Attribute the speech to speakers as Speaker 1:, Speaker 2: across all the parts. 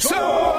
Speaker 1: So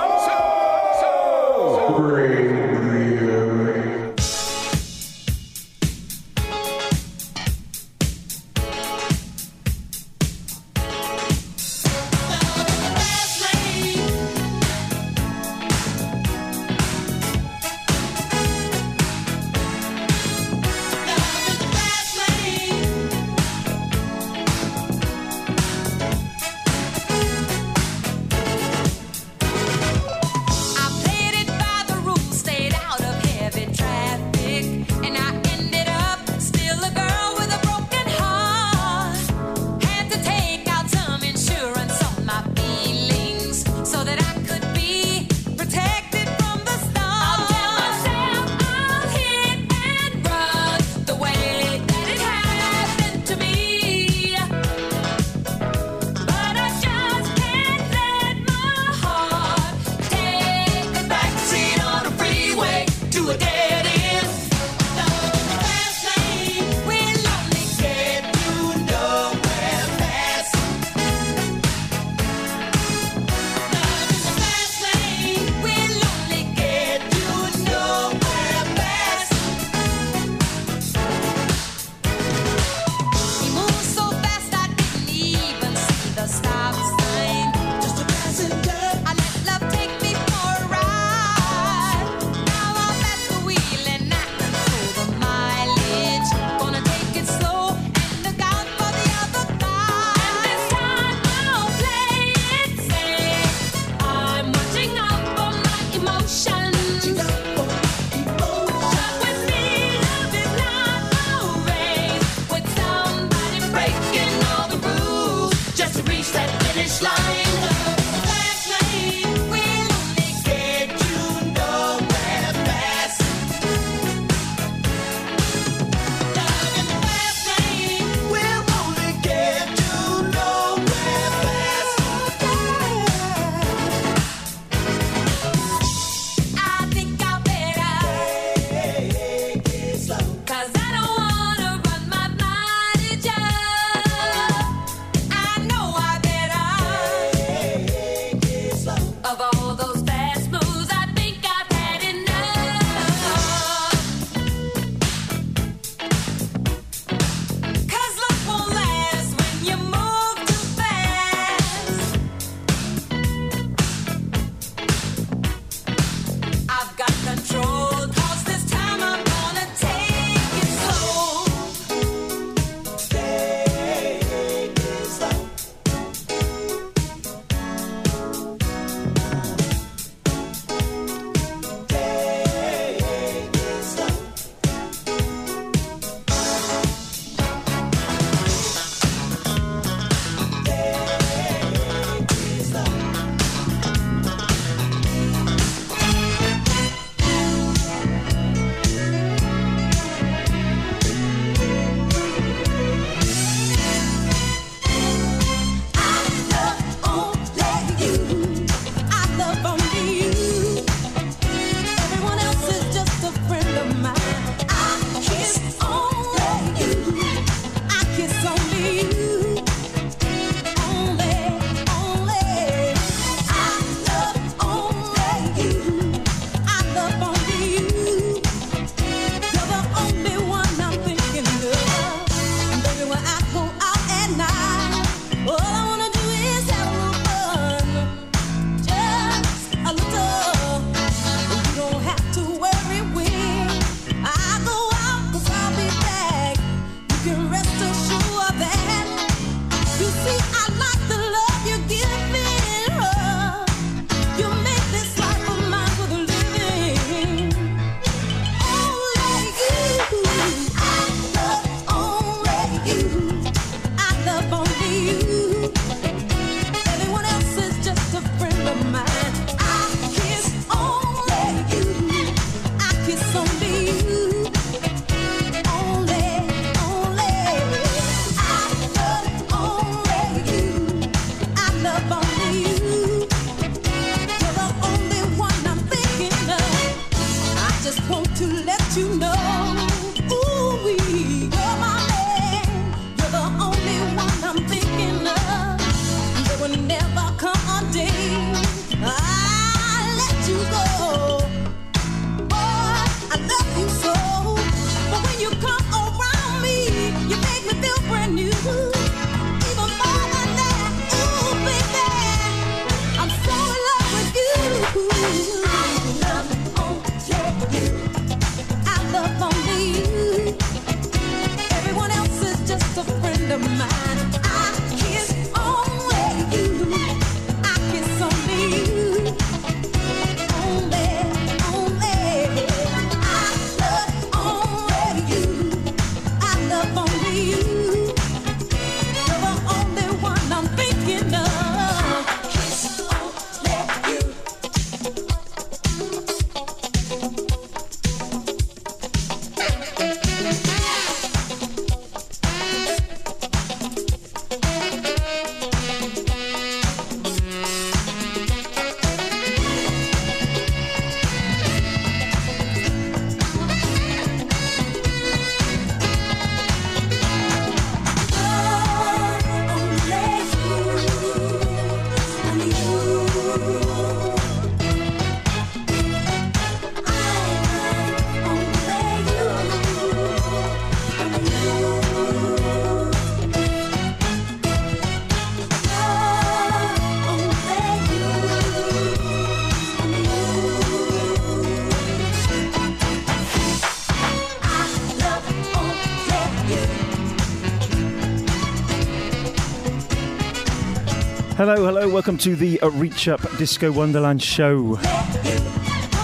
Speaker 1: Hello, hello, welcome to the uh, Reach Up Disco Wonderland show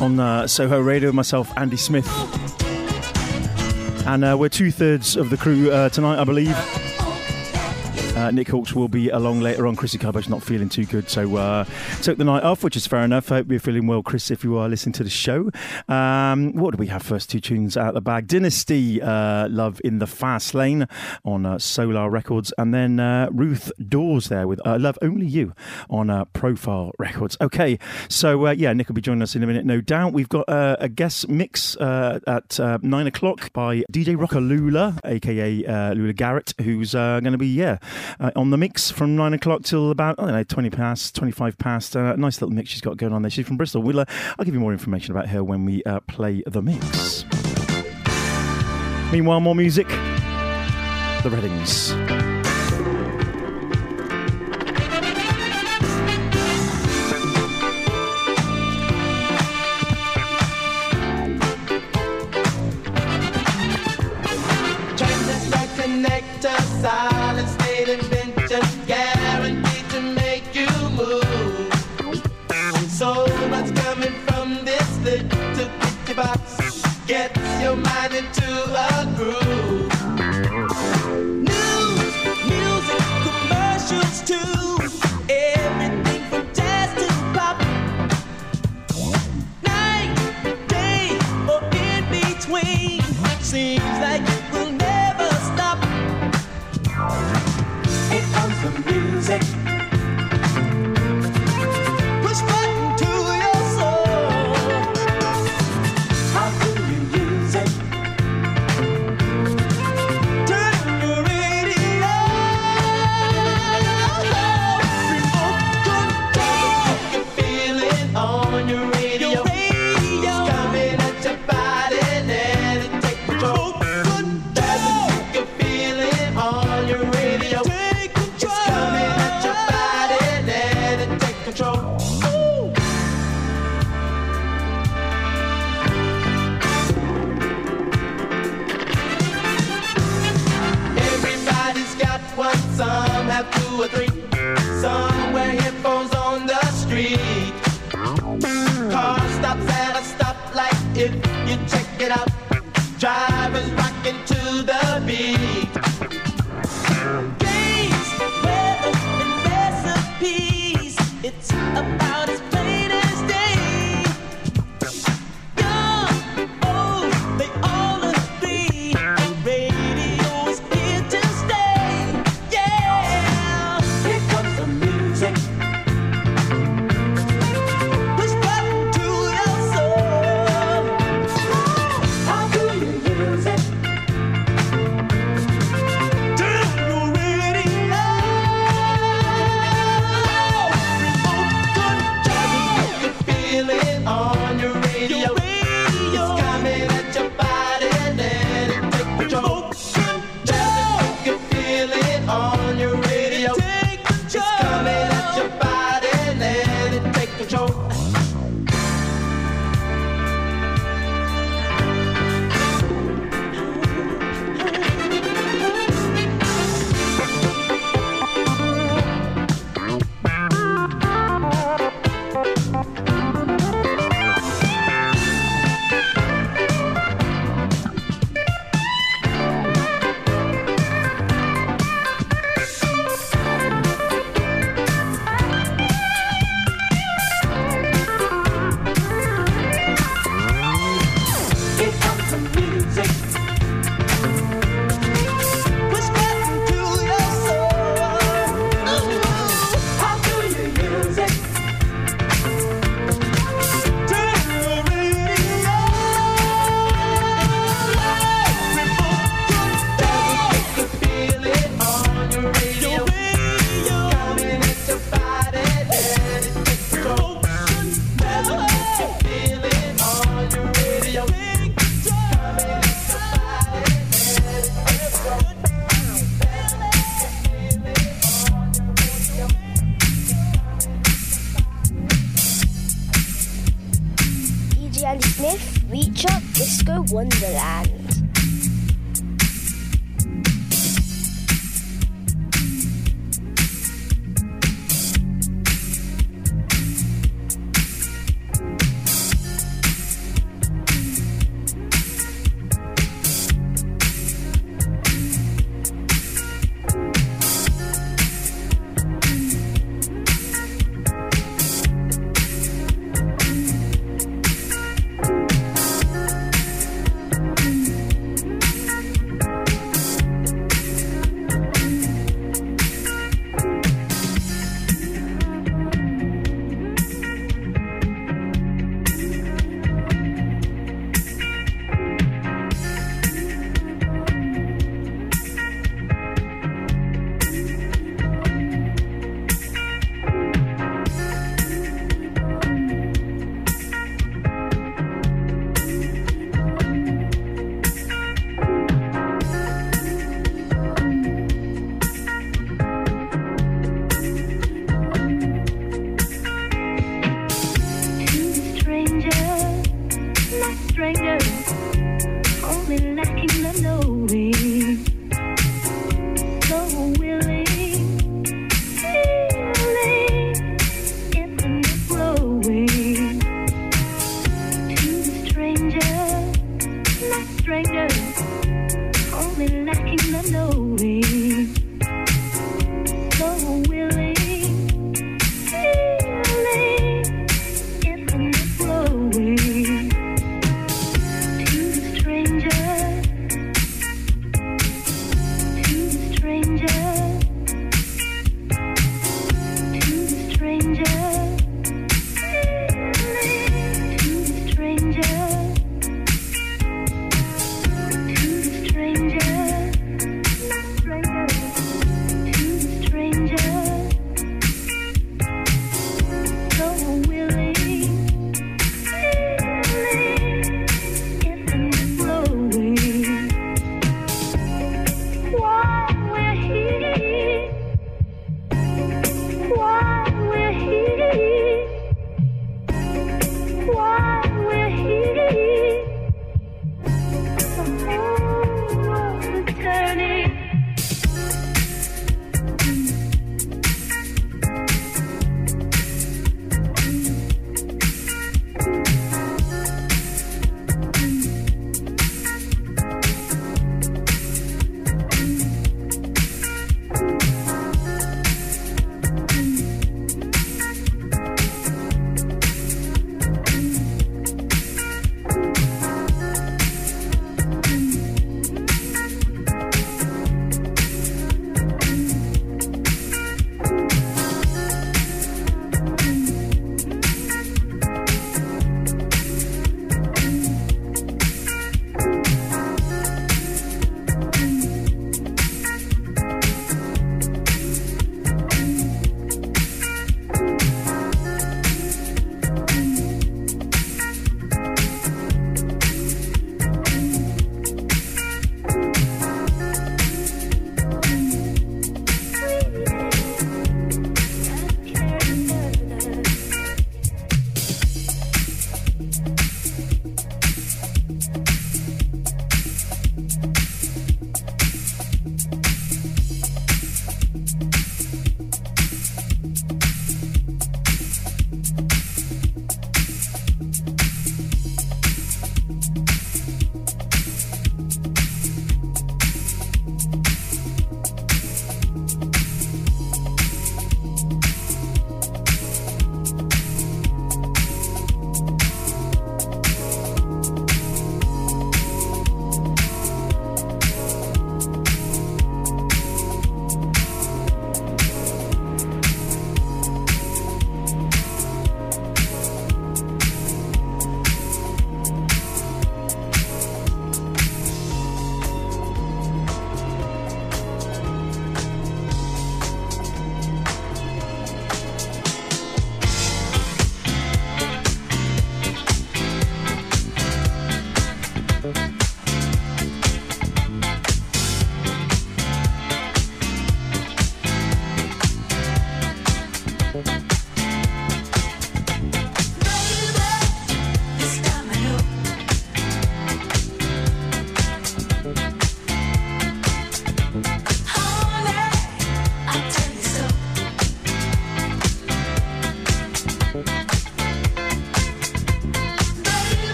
Speaker 1: on uh, Soho Radio. Myself, Andy Smith, and uh, we're two thirds of the crew uh, tonight, I believe. Uh, Nick Hawks will be along later on. Chrissy Carbo's not feeling too good, so uh, took the night off, which is fair enough. I hope you're feeling well, Chris, if you are listening to the show. Um, what do we have first? Two tunes out the bag. Dynasty, uh, Love in the Fast Lane on uh, Solar Records, and then uh, Ruth Dawes there with Love Only You on Profile Records. Okay, so yeah, Nick will be joining us in a minute, no doubt. We've got a guest mix at nine o'clock by DJ Rocker Lula, aka Lula Garrett, who's going to be, yeah, uh, on the mix from nine o'clock till about, I don't know, 20 past, 25 past. Uh, nice little mix she's got going on there. She's from Bristol. We'll, uh, I'll give you more information about her when we uh, play the mix. Meanwhile, more music. The Reddings.
Speaker 2: side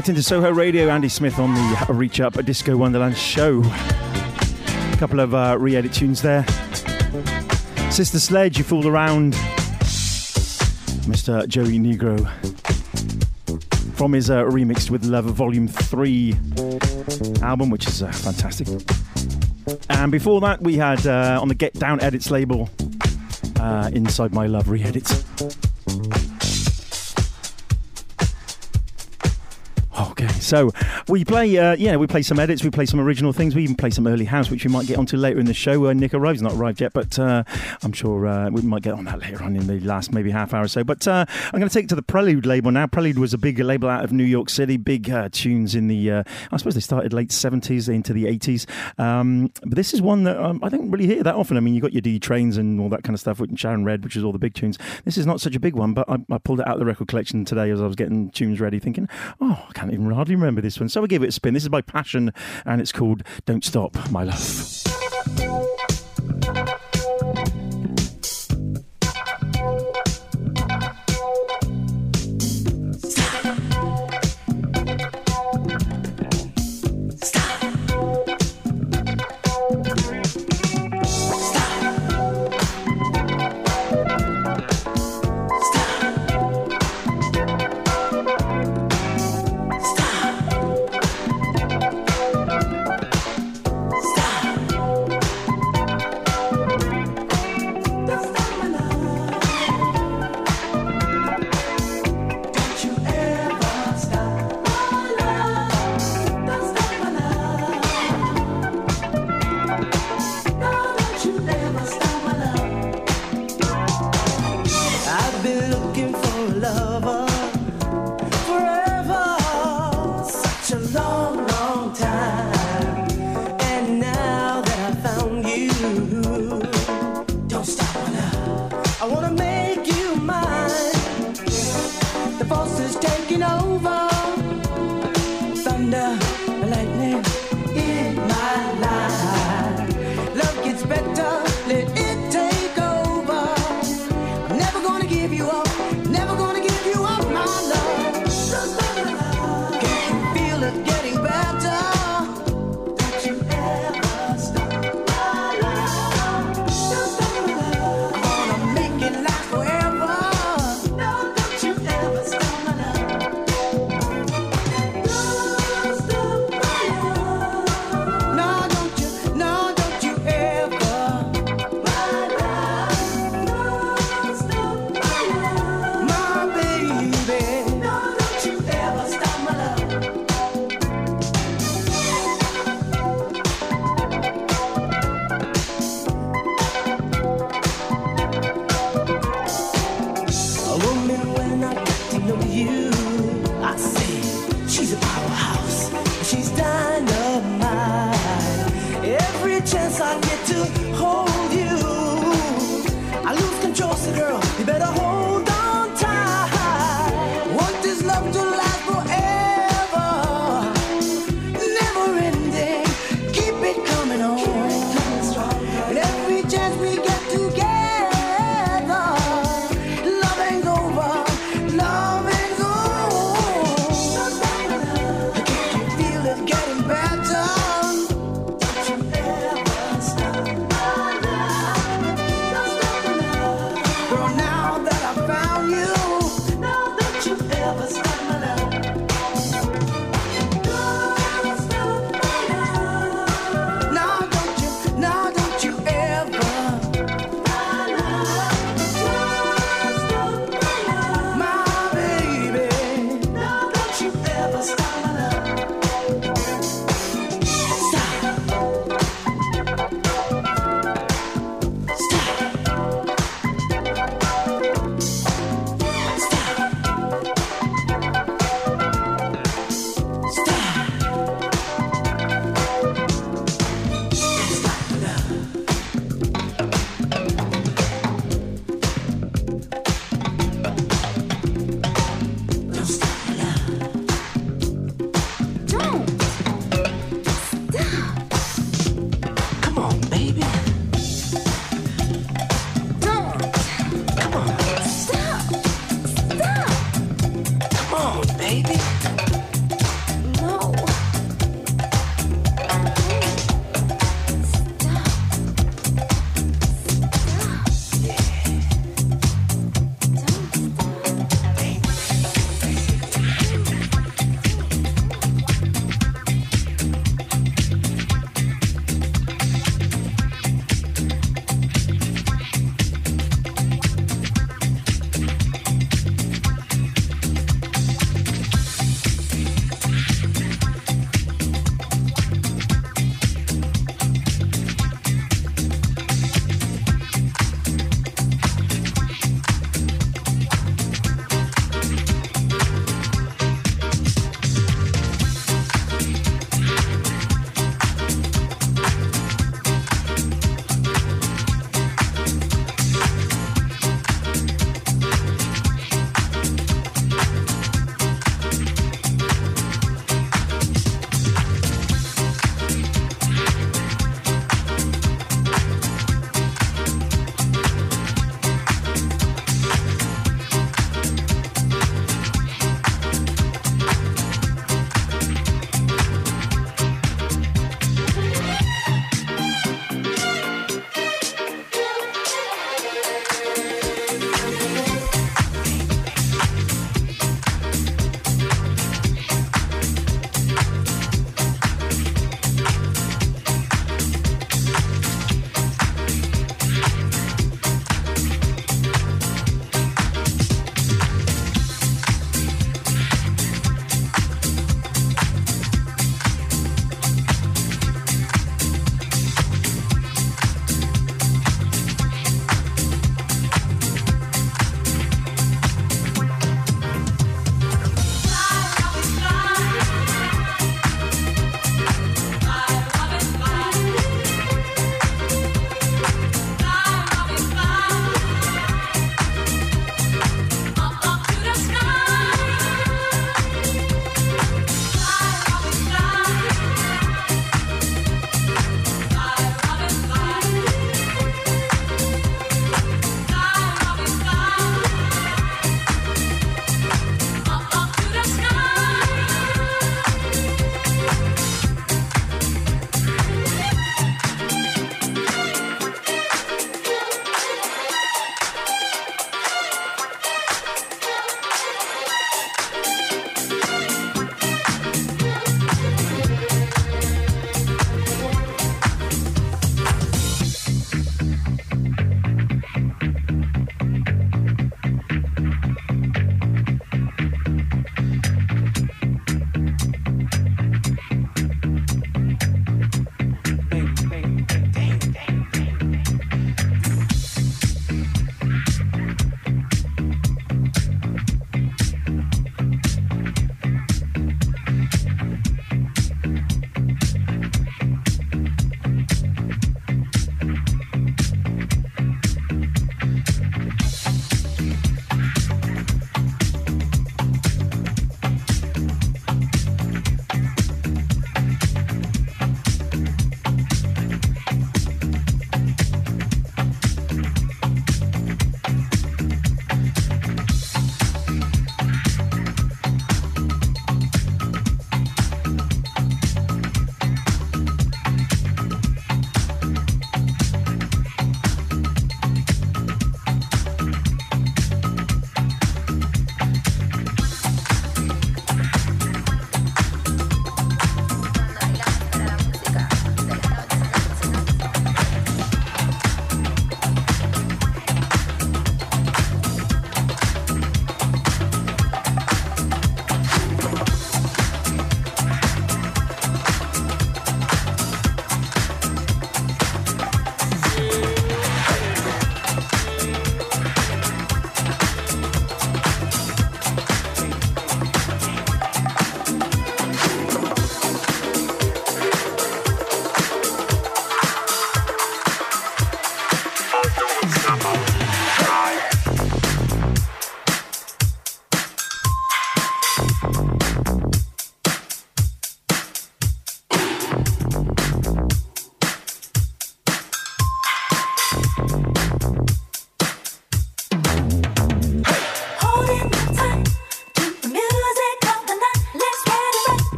Speaker 2: locked into Soho Radio. Andy Smith on the Reach Up a Disco Wonderland show. A couple of uh, re edit tunes there. Sister Sledge, You Fooled Around. Mr. Joey Negro. From his uh, Remixed with Love Volume 3 album, which is uh, fantastic. And before that, we had uh, on the Get Down Edits label, uh, Inside My Love re edits. So we play, uh, yeah, we play some edits, we play some original things, we even play some early house, which we might get onto later in the show. Uh, Nick arrives, not arrived yet, but uh, I'm sure uh, we might get on that later on in the last maybe half hour or so. But uh, I'm going to take to the Prelude label now. Prelude was a big label out of New York City, big uh, tunes in the, I suppose they started late 70s into the 80s. Um, but this is one that um, I don't really hear that often. I mean, you got your D trains and all that kind of stuff, with Sharon Redd, which is all the big tunes. This is not such a big one, but I, I pulled it out of the record collection today as I was getting tunes ready, thinking, oh, I can't even hardly remember this one. So we give it a spin. This is by Passion and it's called Don't Stop, My Love.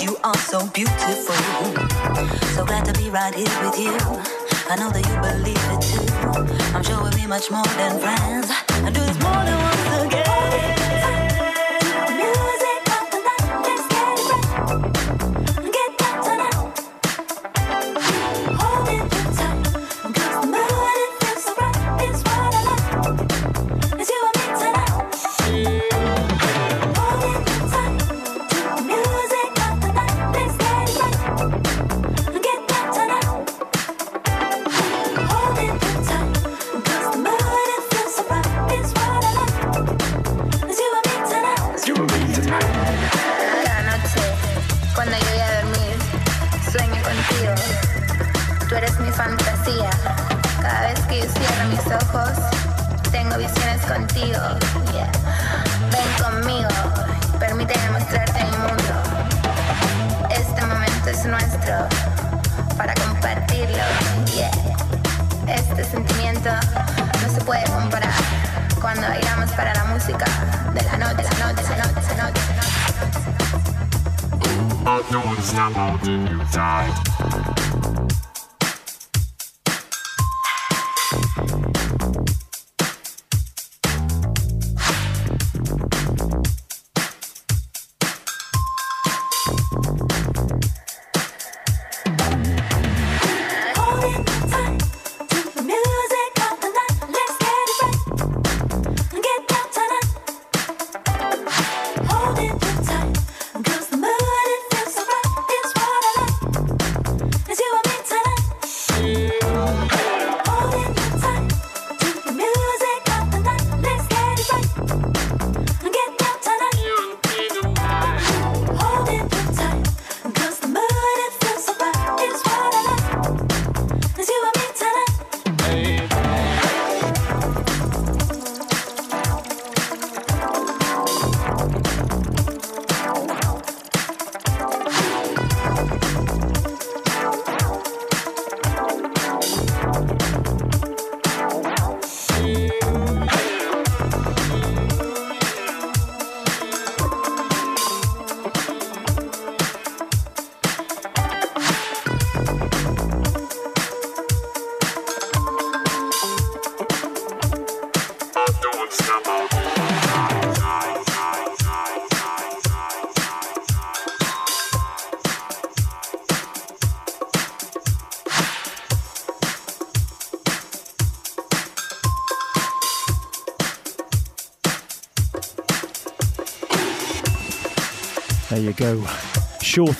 Speaker 3: You are
Speaker 2: so beautiful. So glad to be right here with you. I know that you believe it too. I'm
Speaker 3: Sure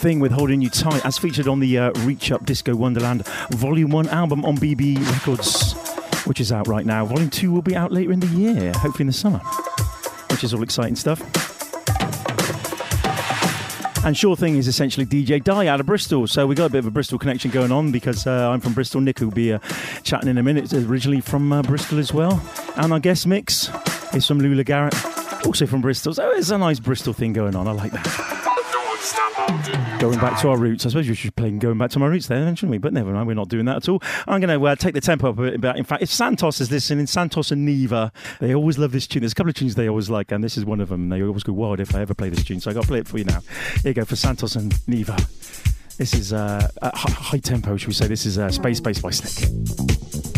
Speaker 3: Thing with Holding You Tight, as featured on the uh, Reach Up Disco Wonderland Volume 1 album on BB Records, which is out right now. Volume 2 will be out later in the year, hopefully in the summer, which is all exciting stuff. And Sure Thing is essentially DJ Die out of Bristol. So we got a bit of a Bristol connection going on because uh, I'm from Bristol. Nick will be uh, chatting in a minute, originally from uh, Bristol as well. And our guest mix is from Lula Garrett, also from Bristol. So it's a nice Bristol thing going on. I like that. Going back to our roots. I suppose we should be playing going back to my roots there, shouldn't we? But never mind, we're not doing that at all. I'm going to uh, take the tempo up a bit. In fact, if Santos is listening, Santos and Neva, they always love this tune. There's a couple of tunes they always like, and this is one of them. They always go wild if I ever play this tune. So i got to play it for you now. Here you go for Santos and Neva. This is uh, high, high tempo, should we say? This is uh, Space Bass by Slick.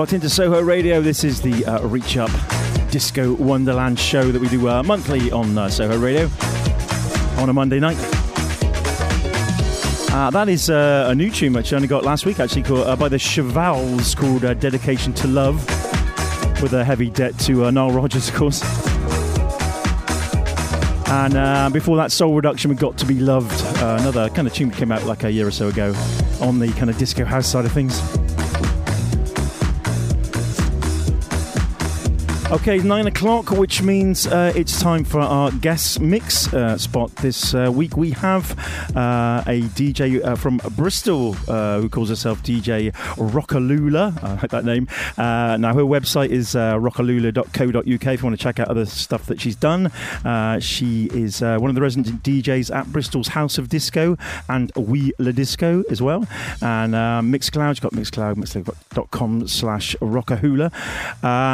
Speaker 3: Locked into Soho Radio. This is the uh, Reach Up Disco Wonderland show that we do uh, monthly on uh, Soho Radio on a Monday night. Uh, that is uh, a new tune which I only got last week, actually, called, uh, by the Chevals called Dedication to Love, with a heavy debt to Nile Rodgers, of course. And before that, Soul Reduction, we got to be loved. another kind of tune that came out like a year or so ago on the kind of disco house side of things. Okay, nine o'clock, which means uh, it's time for our guest mix uh, spot. This uh, week we have uh, a DJ uh, from Bristol uh, who calls herself DJ Rockalula. I like that name. now, her website is uh, rockalula.co.uk if you want to check out other stuff that she's done. she is one of the resident DJs at Bristol's House of Disco and We La Disco as well. And Mixcloud, she's got Mixcloud, mixcloud.com slash rockalula.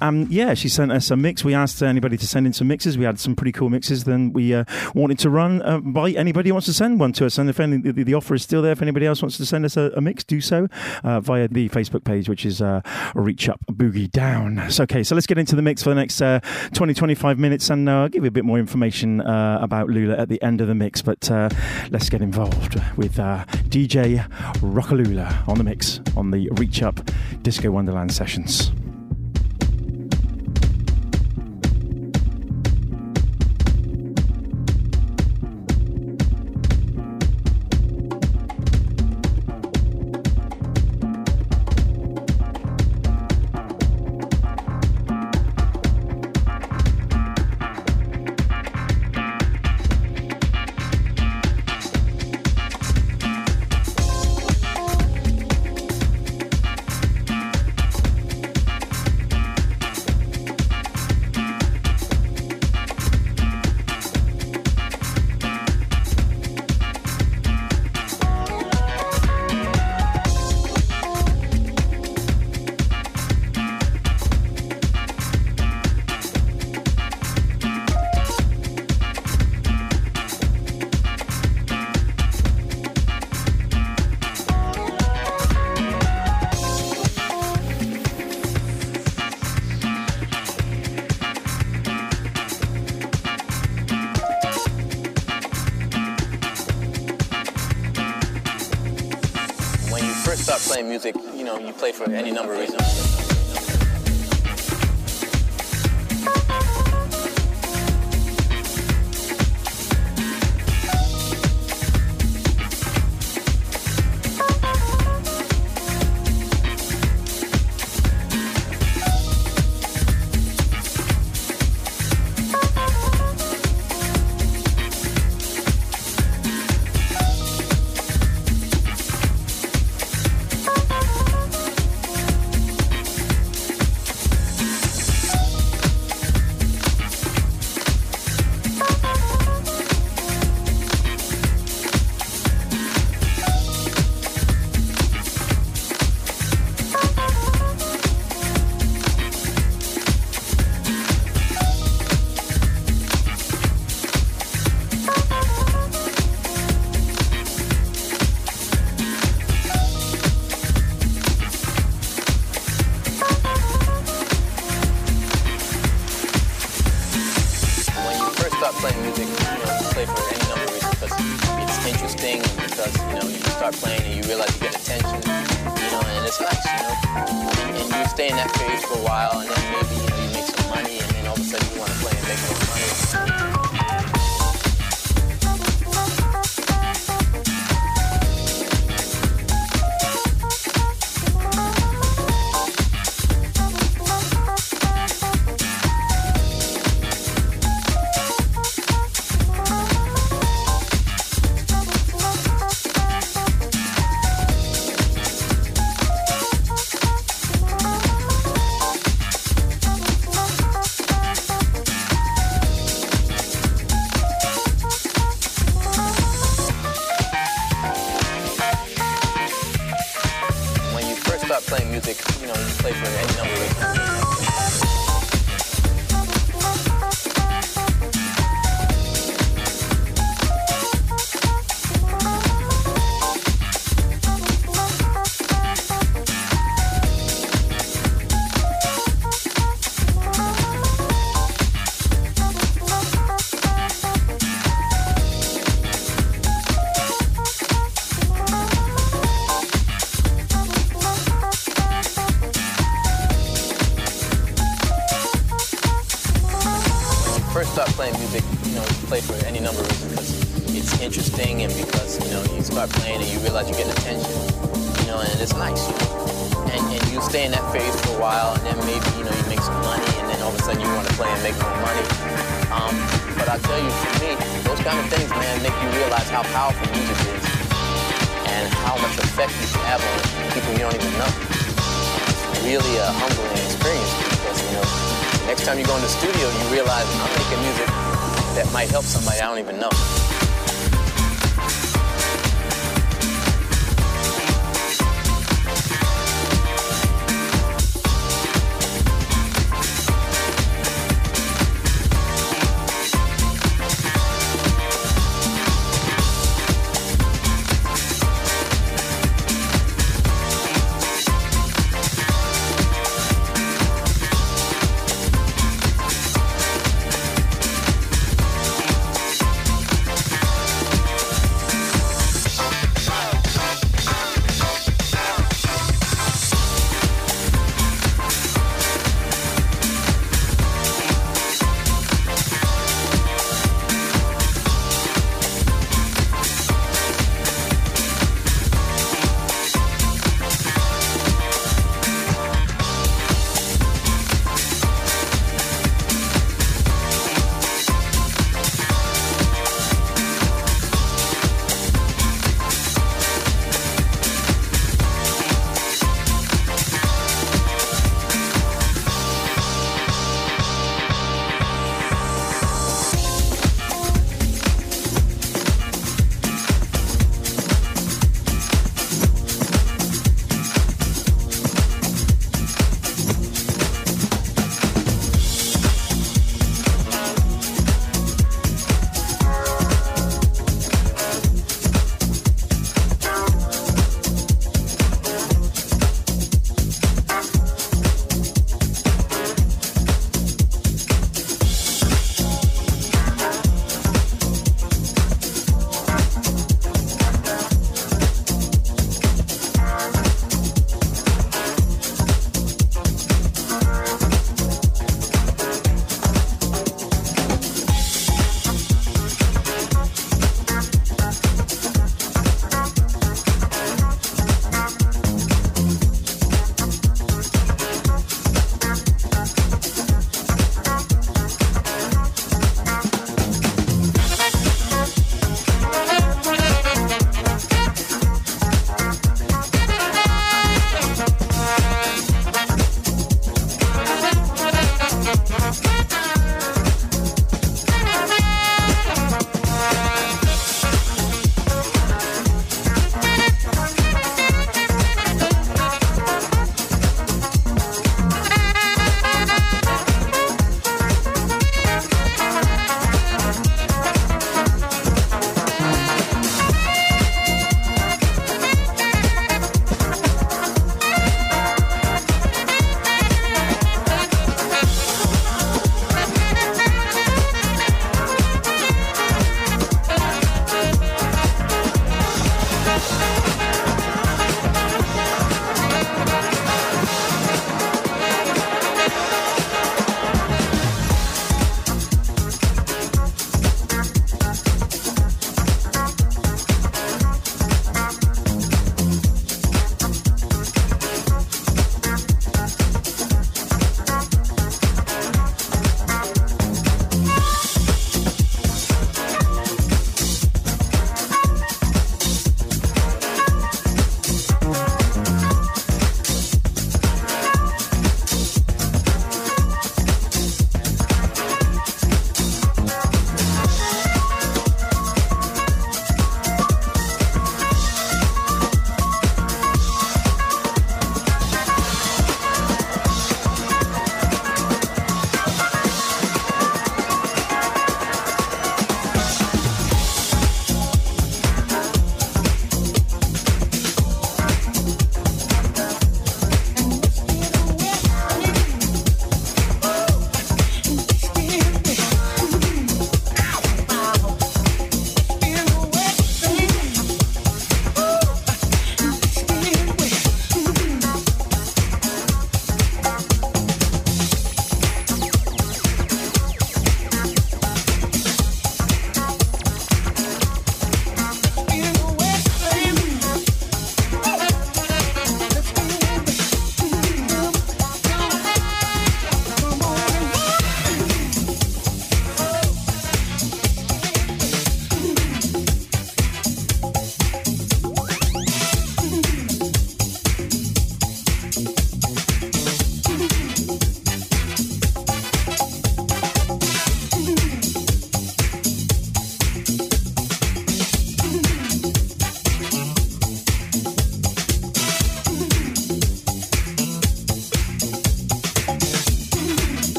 Speaker 3: and yeah, she's sent us a mix. We asked anybody to send in some mixes. We had some pretty cool mixes. Then we uh, wanted to run uh, by anybody who wants to send one to us. And if any, the, the, offer is still there, if anybody else wants to send us a, a mix, do so uh, via the Facebook page, which is uh, Reach Up Boogie Down. So, okay, so let's get into the mix for the next uh, 20, 25 minutes and uh, I'll give you a bit more information about Lula at the end of the mix. But let's get involved with DJ Rockalula on the mix on the Reach Up Disco Wonderland sessions.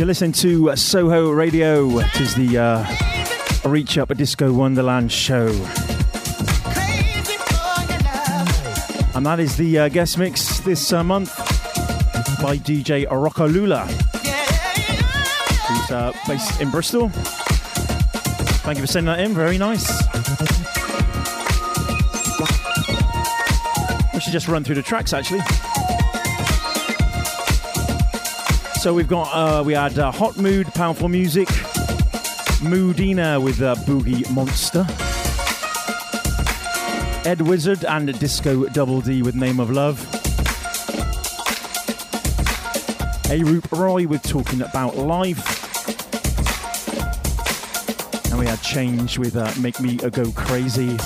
Speaker 4: You're
Speaker 3: listening to Soho Radio. It is the uh, Reach Up a Disco Wonderland show. And that is the uh, guest mix this uh, month by DJ Rockalula, who's uh, based in Bristol. Thank you for sending that in, very nice. We should just run through the tracks actually. So we've got uh, we had uh, Hot Mood, Powerful Music, Moodina with uh, Boogie Monster, Ed Wizard and Disco Double D with Name of Love, Arup Roy with Talking About Life, and we had Change with uh, Make Me Go Crazy.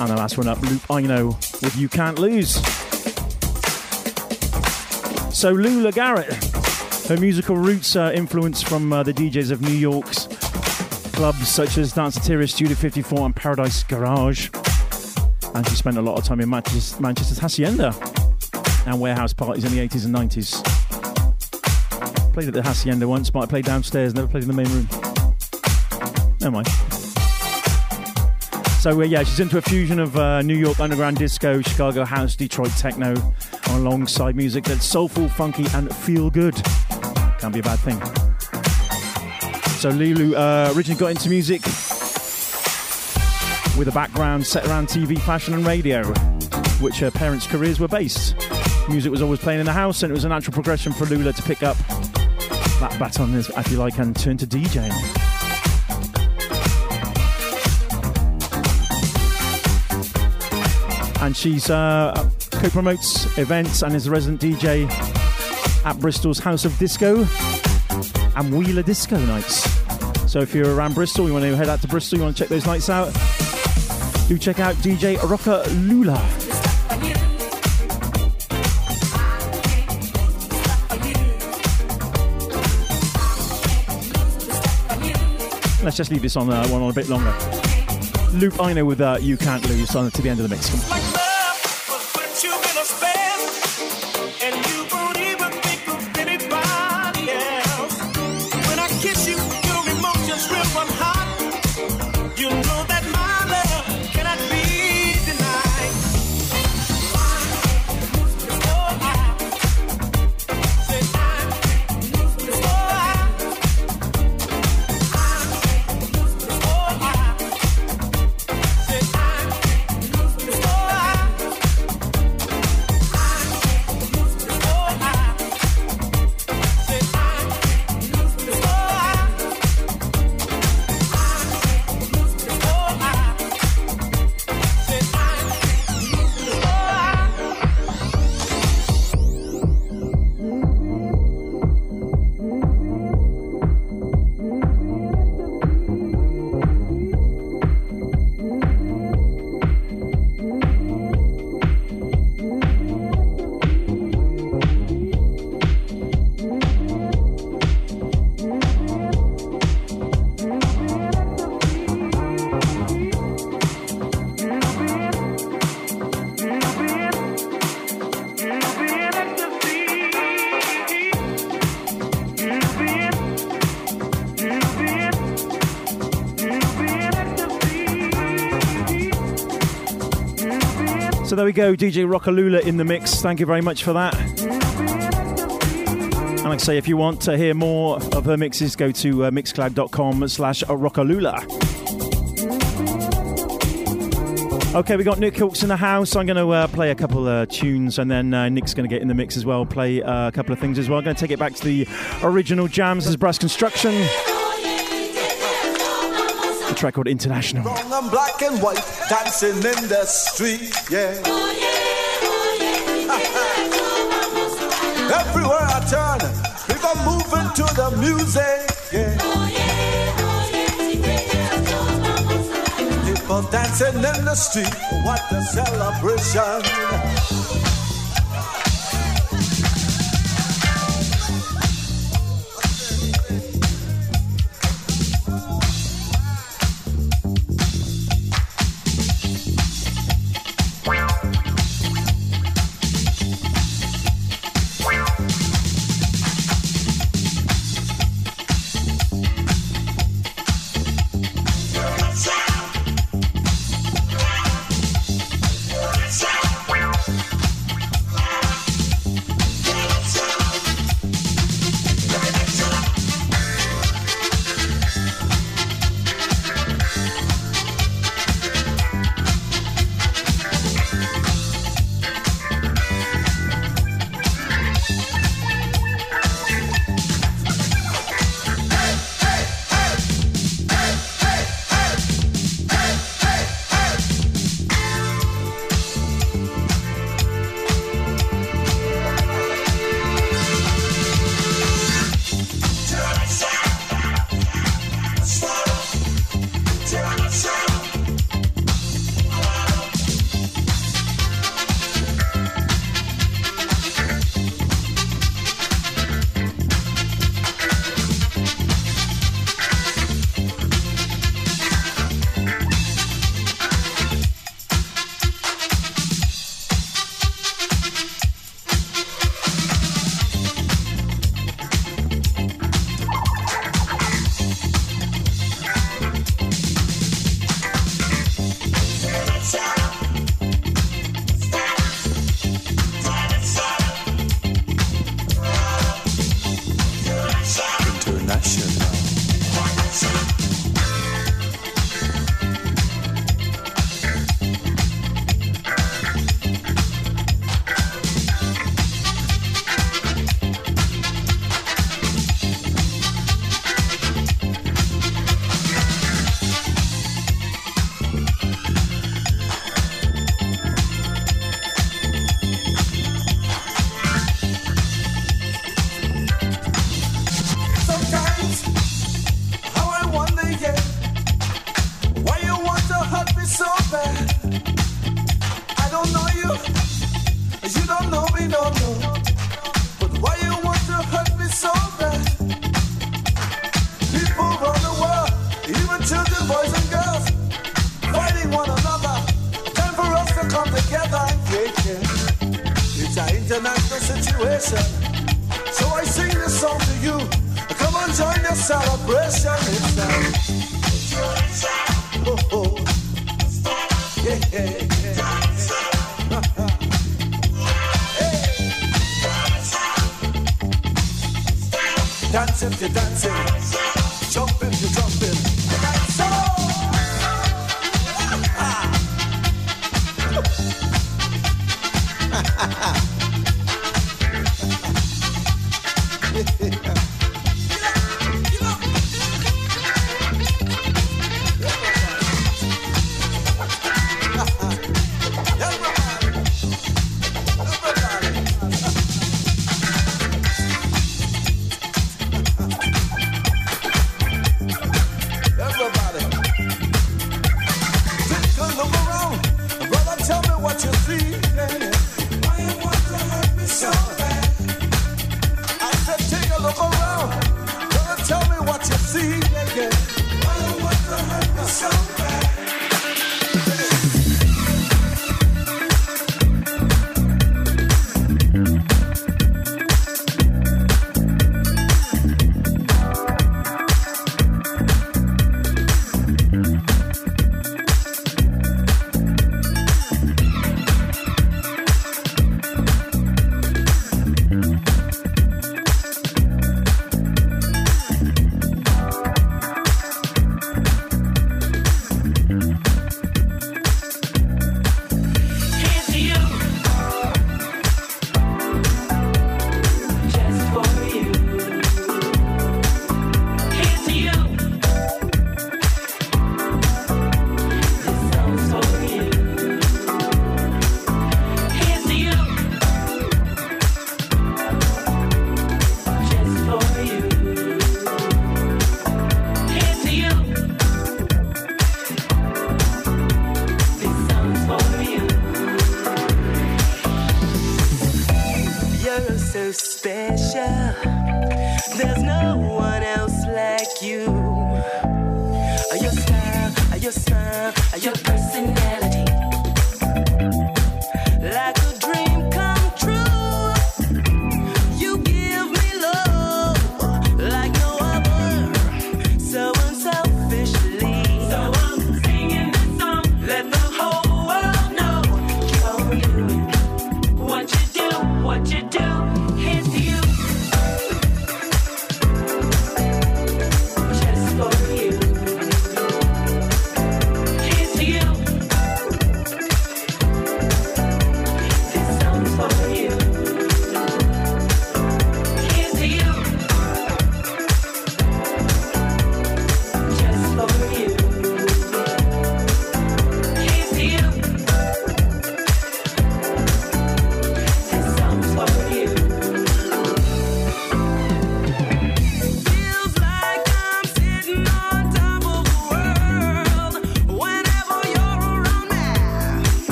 Speaker 3: And the last one up, Luke I Know with You Can't Lose. So Lula Garrett, her musical roots are influenced from uh, the DJs of New York's clubs such as Danceteria Studio 54 and Paradise Garage. And she spent a lot of time in Manchester's, Manchester's Hacienda and warehouse parties in the 80s and 90s. Played at the Hacienda once, but I played downstairs, never played in the main room. Never mind. So uh, yeah, she's into a fusion of uh, New York underground disco, Chicago house, Detroit techno, alongside music that's soulful, funky, and feel good. Can't be a bad thing. So Lulu uh, originally got into music with a background set around TV, fashion, and radio, which her parents' careers were based. Music was always playing in the house, and it was a natural progression for Lula to pick up that baton, if you like, and turn to DJing. and she's uh, co-promotes events and is a resident DJ at Bristol's House of Disco and Wheeler Disco nights. So if you're around Bristol, you want to head out to Bristol, you want to check those nights out, do check out DJ Rocka Lula. Let's just leave this on uh, one on a bit longer. Luke know with uh, You Can't Lose on to the end of the mix. There we go, DJ Rockalula in the mix. Thank you very much for that. And like I say, if you want to hear more of her mixes, go to uh, mixcloud.com slash rockalula. Okay, we got Nick Hawks in the house. I'm going to uh, play a couple of uh, tunes and then uh, Nick's going to get in the mix as well, play uh, a couple of things as well. I'm going to take it back to the original jams as Brass Construction track called International.
Speaker 5: Wrong and black and white, dancing in the street, yeah. Oh yeah, oh yeah. Everywhere I turn, people moving to the music, yeah. Oh yeah, oh yeah. People dancing in the street, what a celebration. To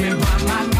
Speaker 6: me, mama.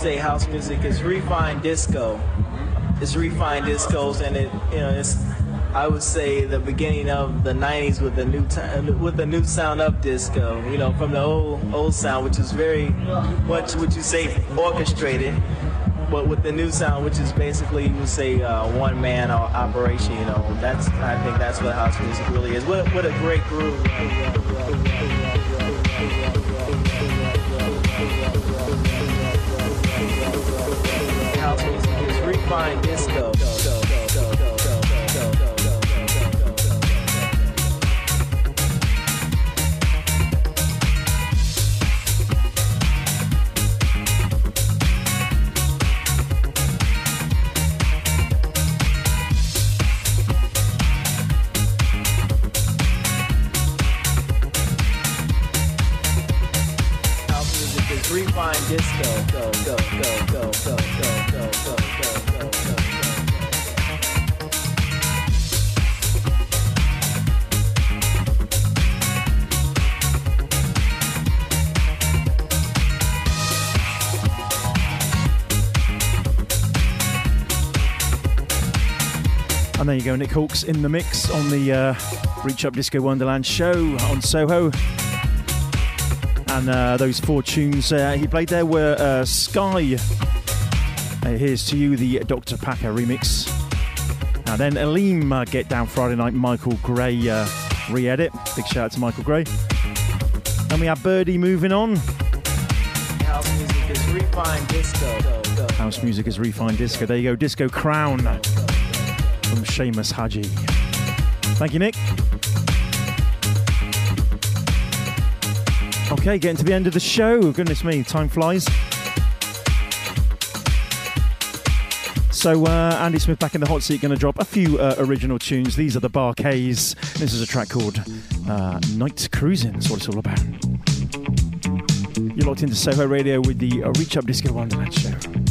Speaker 6: say house music is refined disco. It's refined discos, and it you know it's I would say the beginning of the '90s with the new t- with the new sound of disco. You know, from the old old sound, which is very much would you say orchestrated, but with the new sound, which is basically you would say uh, one man operation. You know, that's I think that's what house music really is. What what a great groove. fine
Speaker 3: find this you go, Nick Hawks in the mix on the uh, Reach Up Disco Wonderland show on Soho. And uh, those four tunes uh, he played there were uh, Sky. Uh, here's to you, the Dr. Packer remix. And then Aleem, uh, Get Down Friday Night, Michael Gray re edit. Big shout out to Michael Gray. And we have Birdie moving on.
Speaker 6: House music is refined disco.
Speaker 3: House music is refined disco. There you go, Disco Crown Seamus Haji. Thank you, Nick. Okay, getting to the end of the show. Goodness me, time flies. So uh, Andy Smith back in the hot seat, going to drop a few uh, original tunes. These are the Bar-Kays. This is a track called uh, Night Cruising. That's what it's all about. You're locked into Soho Radio with the Reach Up Disco Wonderland show.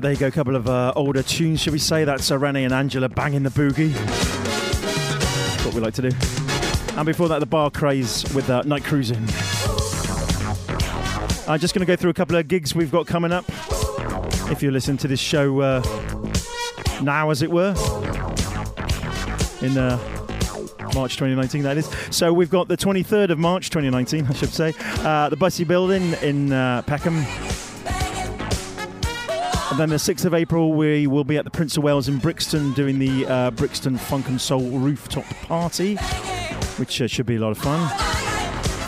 Speaker 3: Right, there you go. A couple of uh, older tunes, should we say? That's uh, Renee and Angela banging the boogie. What we like to do. And before that, the Bar-Kays with uh, Night Cruising. I'm just going to go through a couple of gigs we've got coming up. If you listen to this show uh, now, as it were, in uh, March 2019, that is. So we've got the 23rd of March 2019, I should say, uh, the Bussey Building in uh, Peckham then the 6th of April, we will be at the Prince of Wales in Brixton doing the uh, Brixton Funk and Soul Rooftop Party, which uh, should be a lot of fun.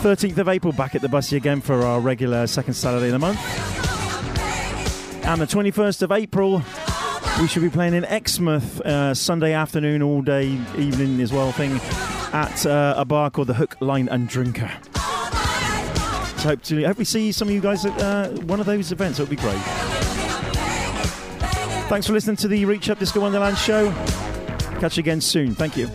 Speaker 3: 13th of April, back at the Bussey again for our regular second Saturday of the month. And the 21st of April, we should be playing in Exmouth uh, Sunday afternoon, all day, evening as well thing, at uh, a bar called the Hook, Line and Drinker. So hope to hope we see some of you guys at uh, one of those events. It would be great. Thanks for listening to the Reach Up Disco Wonderland show. Catch you again soon. Thank you.